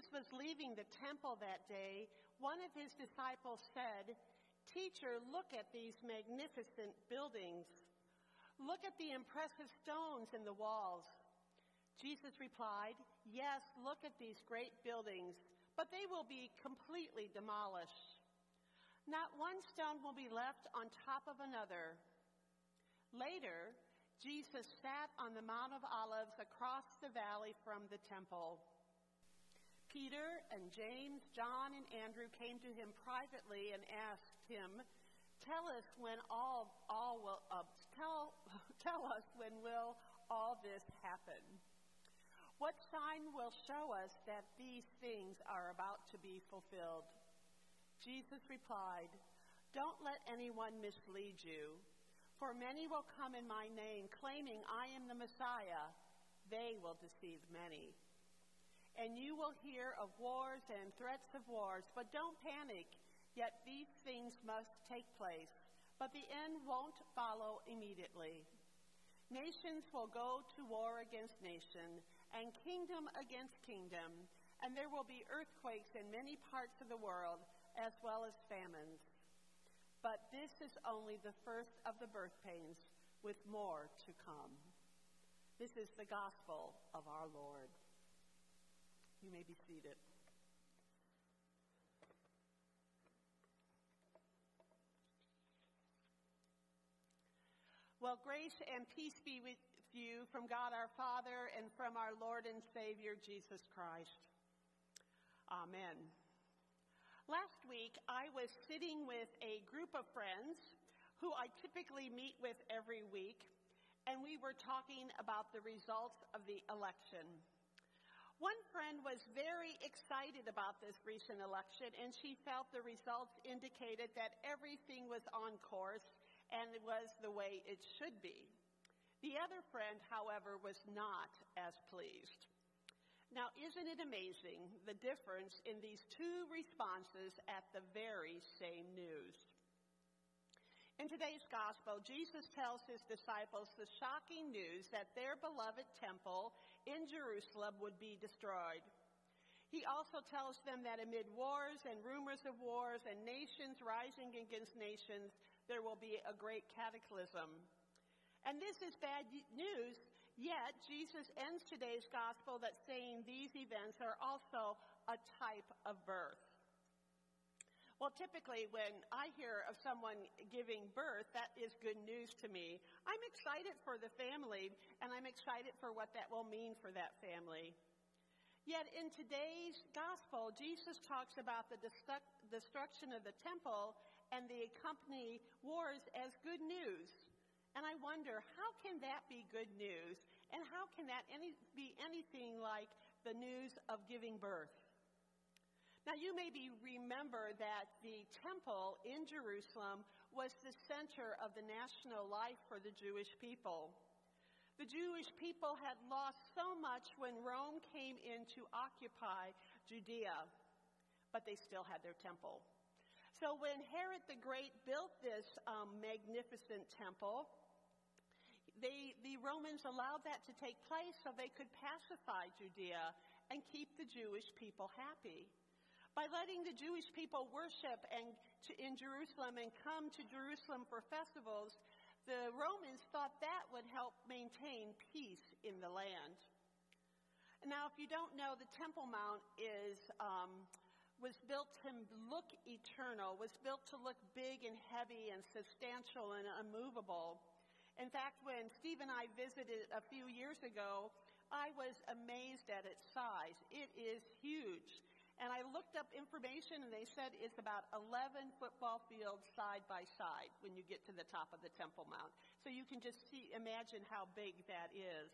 Jesus was leaving the temple that day, one of his disciples said, Teacher, look at these magnificent buildings. Look at the impressive stones in the walls. Jesus replied, Yes, look at these great buildings, but they will be completely demolished. Not one stone will be left on top of another. Later, Jesus sat on the Mount of Olives across the valley from the temple. Peter and James, John, and Andrew came to him privately and asked him, "Tell us when all all will uh, tell tell us when will all this happen? What sign will show us that these things are about to be fulfilled?" Jesus replied, "Don't let anyone mislead you, for many will come in my name claiming I am the Messiah. They will deceive many." And you will hear of wars and threats of wars, but don't panic. Yet these things must take place, but the end won't follow immediately. Nations will go to war against nation, and kingdom against kingdom, and there will be earthquakes in many parts of the world, as well as famines. But this is only the first of the birth pains, with more to come. This is the gospel of our Lord. You may be seated. Well, grace and peace be with you from God our Father and from our Lord and Savior Jesus Christ. Amen. Last week, I was sitting with a group of friends who I typically meet with every week, and we were talking about the results of the election. One friend was very excited about this recent election, and she felt the results indicated that everything was on course and was the way it should be. The other friend, however, was not as pleased. Now, isn't it amazing the difference in these two responses at the very same news? In today's gospel, Jesus tells his disciples the shocking news that their beloved temple in Jerusalem would be destroyed. He also tells them that amid wars and rumors of wars and nations rising against nations, there will be a great cataclysm. And this is bad news, yet Jesus ends today's gospel that saying these events are also a type of birth. Well, typically, when I hear of someone giving birth, that is good news to me. I'm excited for the family, and I'm excited for what that will mean for that family. Yet in today's gospel, Jesus talks about the destruction of the temple and the accompanying wars as good news. And I wonder, how can that be good news? And how can that any, be anything like the news of giving birth? Now, you maybe remember that the temple in Jerusalem was the center of the national life for the Jewish people. The Jewish people had lost so much when Rome came in to occupy Judea, but they still had their temple. So when Herod the Great built this um, magnificent temple, they, the Romans allowed that to take place so they could pacify Judea and keep the Jewish people happy by letting the Jewish people worship and to, in Jerusalem and come to Jerusalem for festivals, the Romans thought that would help maintain peace in the land. Now, if you don't know, the Temple Mount is um, was built to look eternal, was built to look big and heavy and substantial and unmovable. In fact, when Steve and I visited a few years ago, I was amazed at its size. It is huge. And I looked up information and they said it's about 11 football fields side by side when you get to the top of the Temple Mount. So you can just see, imagine how big that is.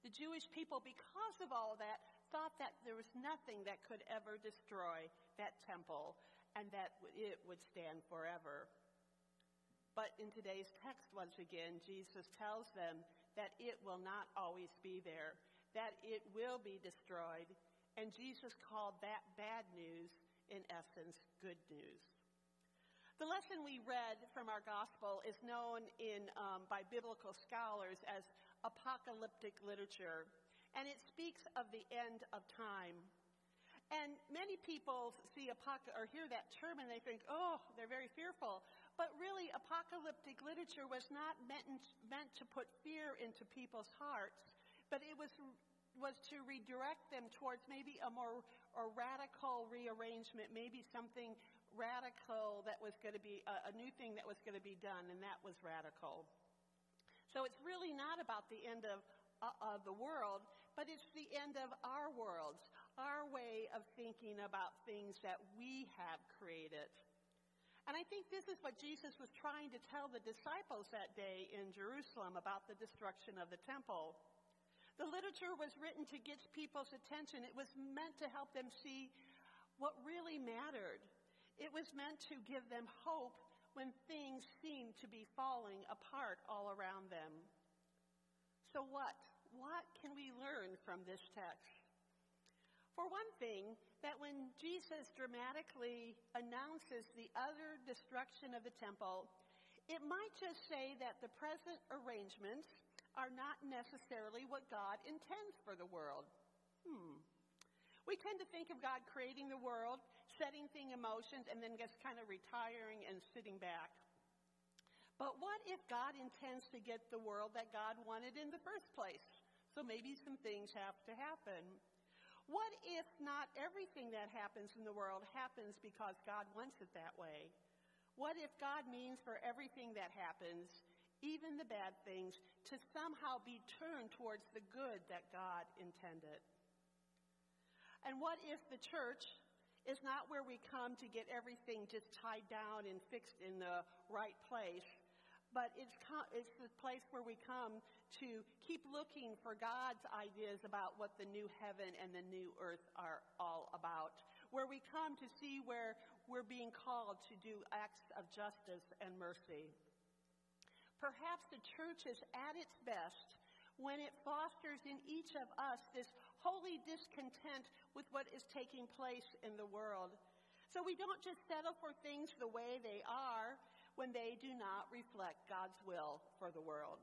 The Jewish people, because of all that, thought that there was nothing that could ever destroy that temple and that it would stand forever. But in today's text, once again, Jesus tells them that it will not always be there, that it will be destroyed, and Jesus called that bad news, in essence, good news. The lesson we read from our gospel is known in, um, by biblical scholars as apocalyptic literature, and it speaks of the end of time. And many people see apoc- or hear that term and they think, oh, they're very fearful. But really, apocalyptic literature was not meant, meant to put fear into people's hearts, but it was, was to redirect them towards maybe a more a radical rearrangement, maybe something radical that was going to be a, a new thing that was going to be done, and that was radical. So it's really not about the end of, uh, of the world, but it's the end of our worlds, our way of thinking about things that we have created. And I think this is what Jesus was trying to tell the disciples that day in Jerusalem about the destruction of the temple. The literature was written to get people's attention. It was meant to help them see what really mattered. It was meant to give them hope when things seemed to be falling apart all around them. So what? What can we learn from this text? For one thing, that when Jesus dramatically announces the utter destruction of the temple, it might just say that the present arrangements are not necessarily what God intends for the world. Hmm. We tend to think of God creating the world, setting thing in motion, and then just kind of retiring and sitting back. But what if God intends to get the world that God wanted in the first place? So maybe some things have to happen. What if not everything that happens in the world happens because God wants it that way? What if God means for everything that happens, even the bad things, to somehow be turned towards the good that God intended? And what if the church is not where we come to get everything just tied down and fixed in the right place, but it's, it's the place where we come to keep looking for God's ideas about what the new heaven and the new earth are all about. Where we come to see where we're being called to do acts of justice and mercy. Perhaps the church is at its best when it fosters in each of us this holy discontent with what is taking place in the world. So we don't just settle for things the way they are when they do not reflect God's will for the world.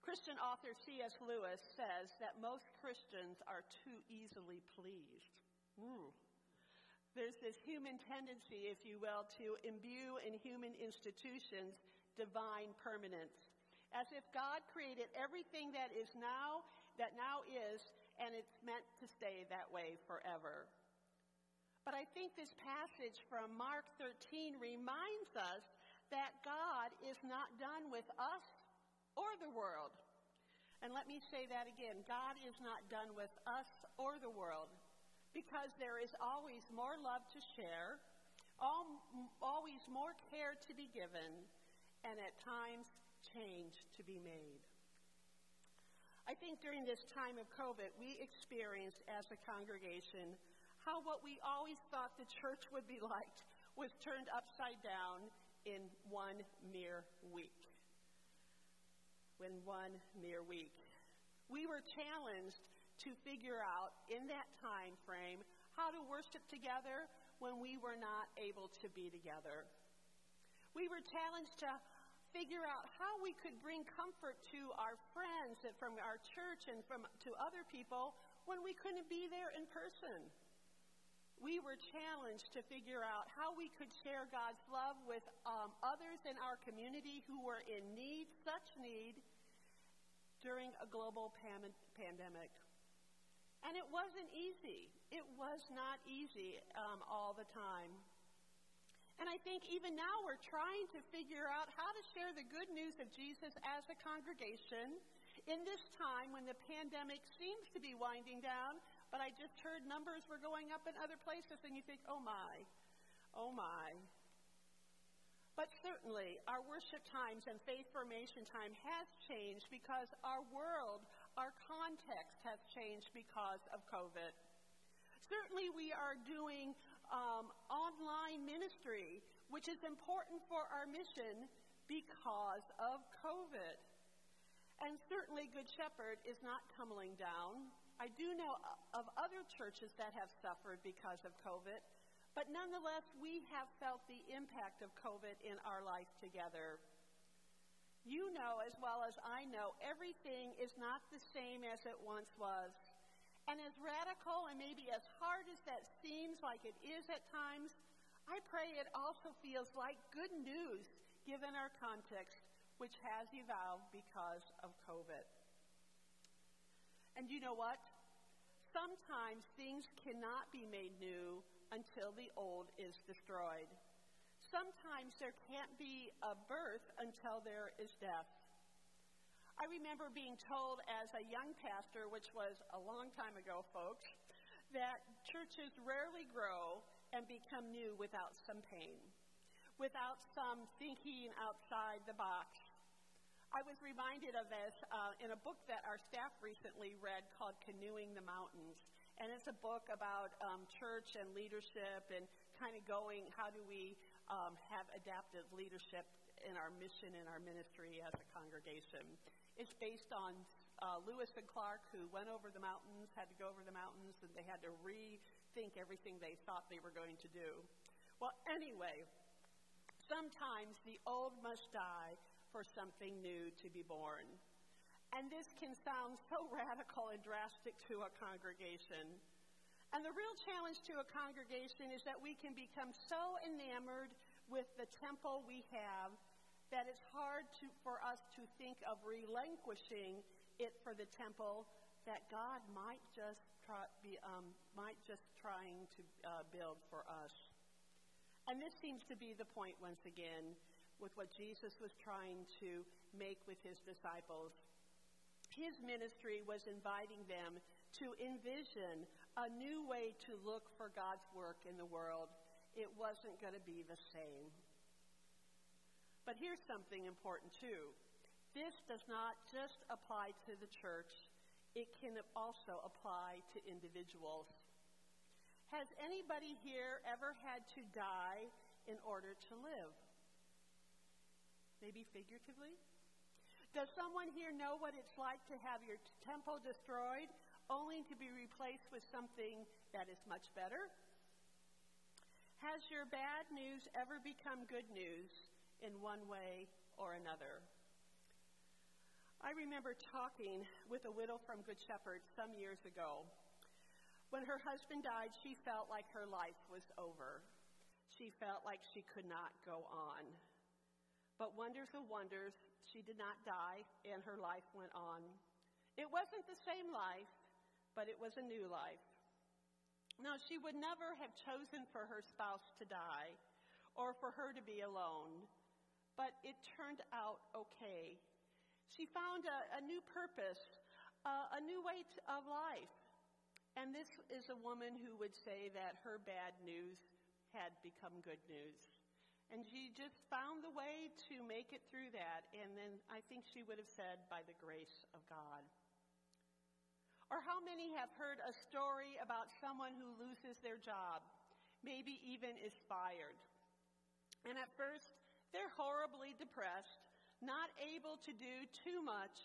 Christian author C.S. Lewis says that most Christians are too easily pleased. There's this human tendency, if you will, to imbue in human institutions divine permanence. As if God created everything that is now, that now is, and it's meant to stay that way forever. But I think this passage from Mark 13 reminds us that God is not done with us or the world. And let me say that again God is not done with us or the world because there is always more love to share, always more care to be given, and at times change to be made. I think during this time of COVID, we experienced as a congregation how what we always thought the church would be like was turned upside down in one mere week in one mere week. We were challenged to figure out in that time frame how to worship together when we were not able to be together. We were challenged to figure out how we could bring comfort to our friends and from our church and from to other people when we couldn't be there in person. We were challenged to figure out how we could share God's love with um, others in our community who were in need, such need, during a global pam- pandemic. And it wasn't easy. It was not easy um, all the time. And I think even now we're trying to figure out how to share the good news of Jesus as a congregation in this time when the pandemic seems to be winding down, but I just heard numbers were going up in other places, and you think, oh my, oh my. But certainly, our worship times and faith formation time has changed because our world, our context has changed because of COVID. Certainly, we are doing um, online ministry, which is important for our mission because of COVID. And certainly, Good Shepherd is not tumbling down. I do know of other churches that have suffered because of COVID. But nonetheless, we have felt the impact of COVID in our life together. You know as well as I know, everything is not the same as it once was. And as radical and maybe as hard as that seems like it is at times, I pray it also feels like good news given our context, which has evolved because of COVID. And you know what? Sometimes things cannot be made new until the old is destroyed. Sometimes there can't be a birth until there is death. I remember being told as a young pastor, which was a long time ago, folks, that churches rarely grow and become new without some pain, without some thinking outside the box. I was reminded of this uh, in a book that our staff recently read called Canoeing the Mountains. And it's a book about um, church and leadership and kind of going, how do we um, have adaptive leadership in our mission and our ministry as a congregation. It's based on uh, Lewis and Clark, who went over the mountains, had to go over the mountains, and they had to rethink everything they thought they were going to do. Well, anyway, sometimes the old must die for something new to be born. And this can sound so radical and drastic to a congregation. And the real challenge to a congregation is that we can become so enamored with the temple we have that it's hard to, for us to think of relinquishing it for the temple that God might just try, be, um, might just trying to uh, build for us. And this seems to be the point once again with what Jesus was trying to make with his disciples. His ministry was inviting them to envision a new way to look for God's work in the world. It wasn't going to be the same. But here's something important too this does not just apply to the church, it can also apply to individuals. Has anybody here ever had to die in order to live? Maybe figuratively? Does someone here know what it's like to have your temple destroyed only to be replaced with something that is much better? Has your bad news ever become good news in one way or another? I remember talking with a widow from Good Shepherd some years ago. When her husband died, she felt like her life was over. She felt like she could not go on. But wonders of wonders, she did not die and her life went on. It wasn't the same life, but it was a new life. Now, she would never have chosen for her spouse to die or for her to be alone, but it turned out okay she found a, a new purpose, uh, a new way to, of life. And this is a woman who would say that her bad news had become good news. And she just found the way to make it through that. And then I think she would have said, by the grace of God. Or how many have heard a story about someone who loses their job, maybe even is fired? And at first, they're horribly depressed not able to do too much.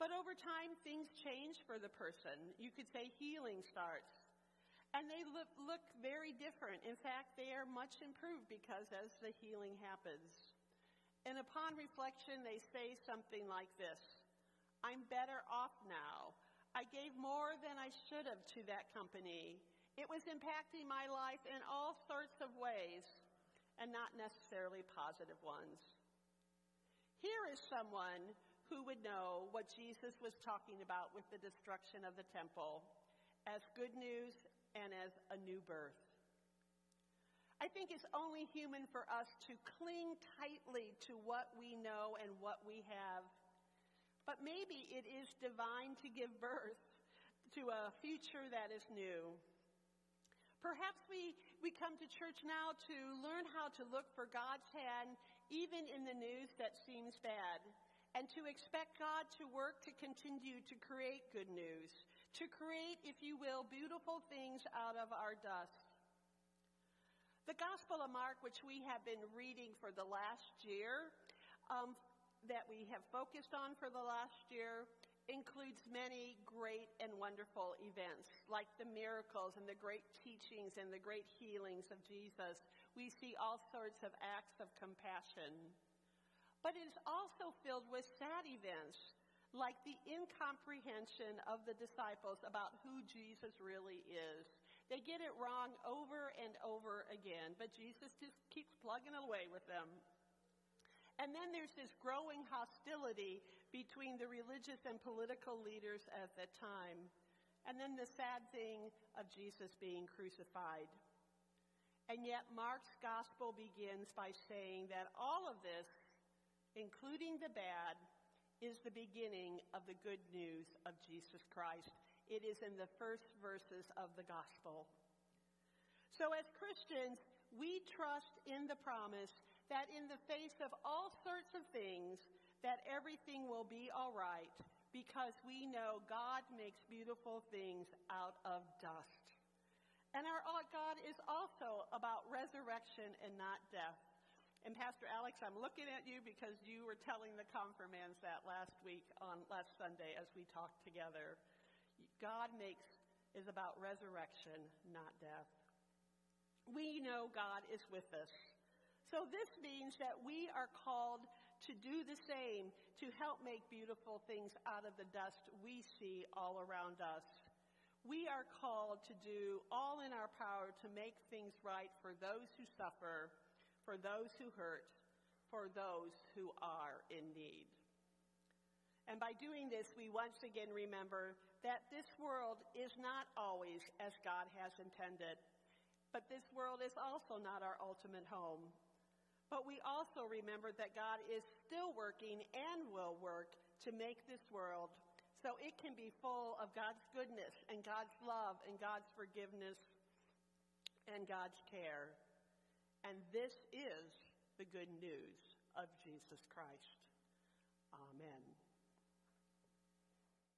But over time, things change for the person. You could say healing starts. And they look, look very different. In fact, they are much improved because as the healing happens. And upon reflection, they say something like this I'm better off now. I gave more than I should have to that company. It was impacting my life in all sorts of ways, and not necessarily positive ones. Here is someone who would know what Jesus was talking about with the destruction of the temple as good news and as a new birth. I think it's only human for us to cling tightly to what we know and what we have. But maybe it is divine to give birth to a future that is new. Perhaps we, we come to church now to learn how to look for God's hand even in the news that seems bad, and to expect God to work to continue to create good news, to create, if you will, beautiful things out of our dust. The Gospel of Mark, which we have been reading for the last year, um, that we have focused on for the last year, includes many great and wonderful events, like the miracles and the great teachings and the great healings of Jesus. We see all sorts of acts of compassion. But it is also filled with sad events, like the incomprehension of the disciples about who Jesus really is. They get it wrong over and over again, but Jesus just keeps plugging away with them. And then there's this growing hostility between the religious and political leaders at the time. And then the sad thing of Jesus being crucified. And yet, Mark's gospel begins by saying that all of this, including the bad, is the beginning of the good news of Jesus Christ. It is in the first verses of the gospel. So, as Christians, we trust in the promise that in the face of all sorts of things, that everything will be all right because we know God makes beautiful things out of dust. And our God is also about resurrection and not death. And Pastor Alex, I'm looking at you because you were telling the confirmands that last week on last Sunday as we talked together. God makes is about resurrection, not death. We know God is with us. So this means that we are called to do the same to help make beautiful things out of the dust we see all around us. We are called to do all in our power to make things right for those who suffer for those who hurt, for those who are in need. And by doing this, we once again remember that this world is not always as God has intended, but this world is also not our ultimate home. But we also remember that God is still working and will work to make this world so it can be full of God's goodness and God's love and God's forgiveness and God's care. And this is the good news of Jesus Christ. Amen.